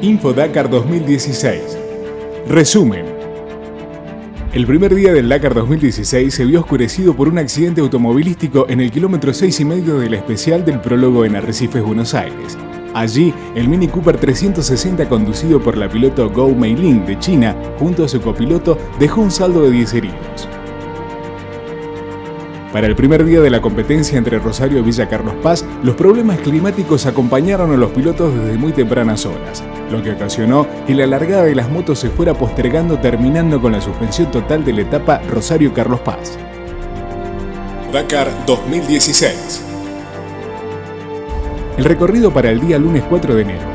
Info Dakar 2016. Resumen. El primer día del Dakar 2016 se vio oscurecido por un accidente automovilístico en el kilómetro 6 y medio de la especial del prólogo en Arrecifes, Buenos Aires. Allí, el Mini Cooper 360 conducido por la piloto Gou Meilin de China, junto a su copiloto, dejó un saldo de 10 heridos. Para el primer día de la competencia entre Rosario y Villa Carlos Paz, los problemas climáticos acompañaron a los pilotos desde muy tempranas horas, lo que ocasionó que la largada de las motos se fuera postergando terminando con la suspensión total de la etapa Rosario Carlos Paz. Dakar 2016 El recorrido para el día lunes 4 de enero.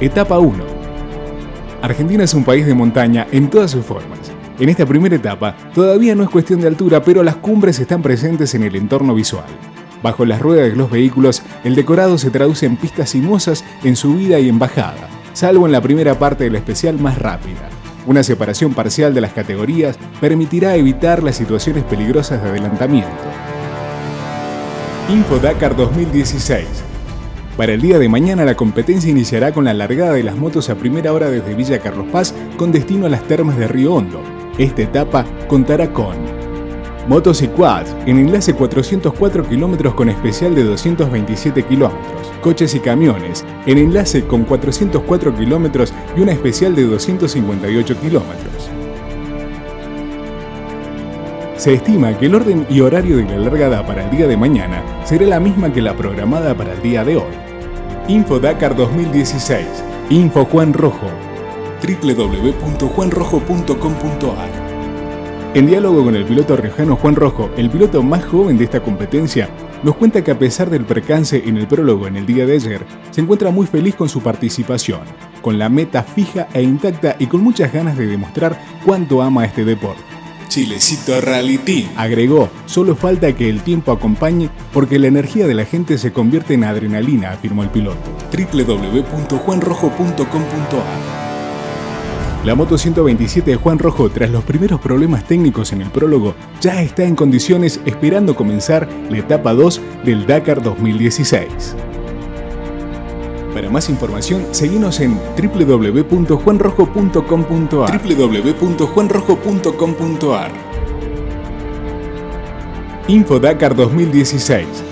Etapa 1. Argentina es un país de montaña en todas sus formas. En esta primera etapa, todavía no es cuestión de altura, pero las cumbres están presentes en el entorno visual. Bajo las ruedas de los vehículos, el decorado se traduce en pistas sinuosas en subida y en bajada, salvo en la primera parte del especial más rápida. Una separación parcial de las categorías permitirá evitar las situaciones peligrosas de adelantamiento. Info Dakar 2016 para el día de mañana la competencia iniciará con la largada de las motos a primera hora desde Villa Carlos Paz con destino a las termas de Río Hondo, esta etapa contará con motos y quads en enlace 404 kilómetros con especial de 227 kilómetros, coches y camiones en enlace con 404 kilómetros y una especial de 258 kilómetros. Se estima que el orden y horario de la largada para el día de mañana será la misma que la programada para el día de hoy. Info Dakar 2016. Info Juan Rojo www.juanrojo.com.ar. En diálogo con el piloto riojano Juan Rojo, el piloto más joven de esta competencia, nos cuenta que a pesar del percance en el prólogo en el día de ayer, se encuentra muy feliz con su participación, con la meta fija e intacta y con muchas ganas de demostrar cuánto ama este deporte. Chilecito Rally Team. Agregó, solo falta que el tiempo acompañe porque la energía de la gente se convierte en adrenalina, afirmó el piloto. www.juanrojo.com.ar la Moto 127 de Juan Rojo, tras los primeros problemas técnicos en el prólogo, ya está en condiciones esperando comenzar la etapa 2 del Dakar 2016. Para más información, seguimos en www.juanrojo.com.ar www.juanrojo.com.ar Info Dakar 2016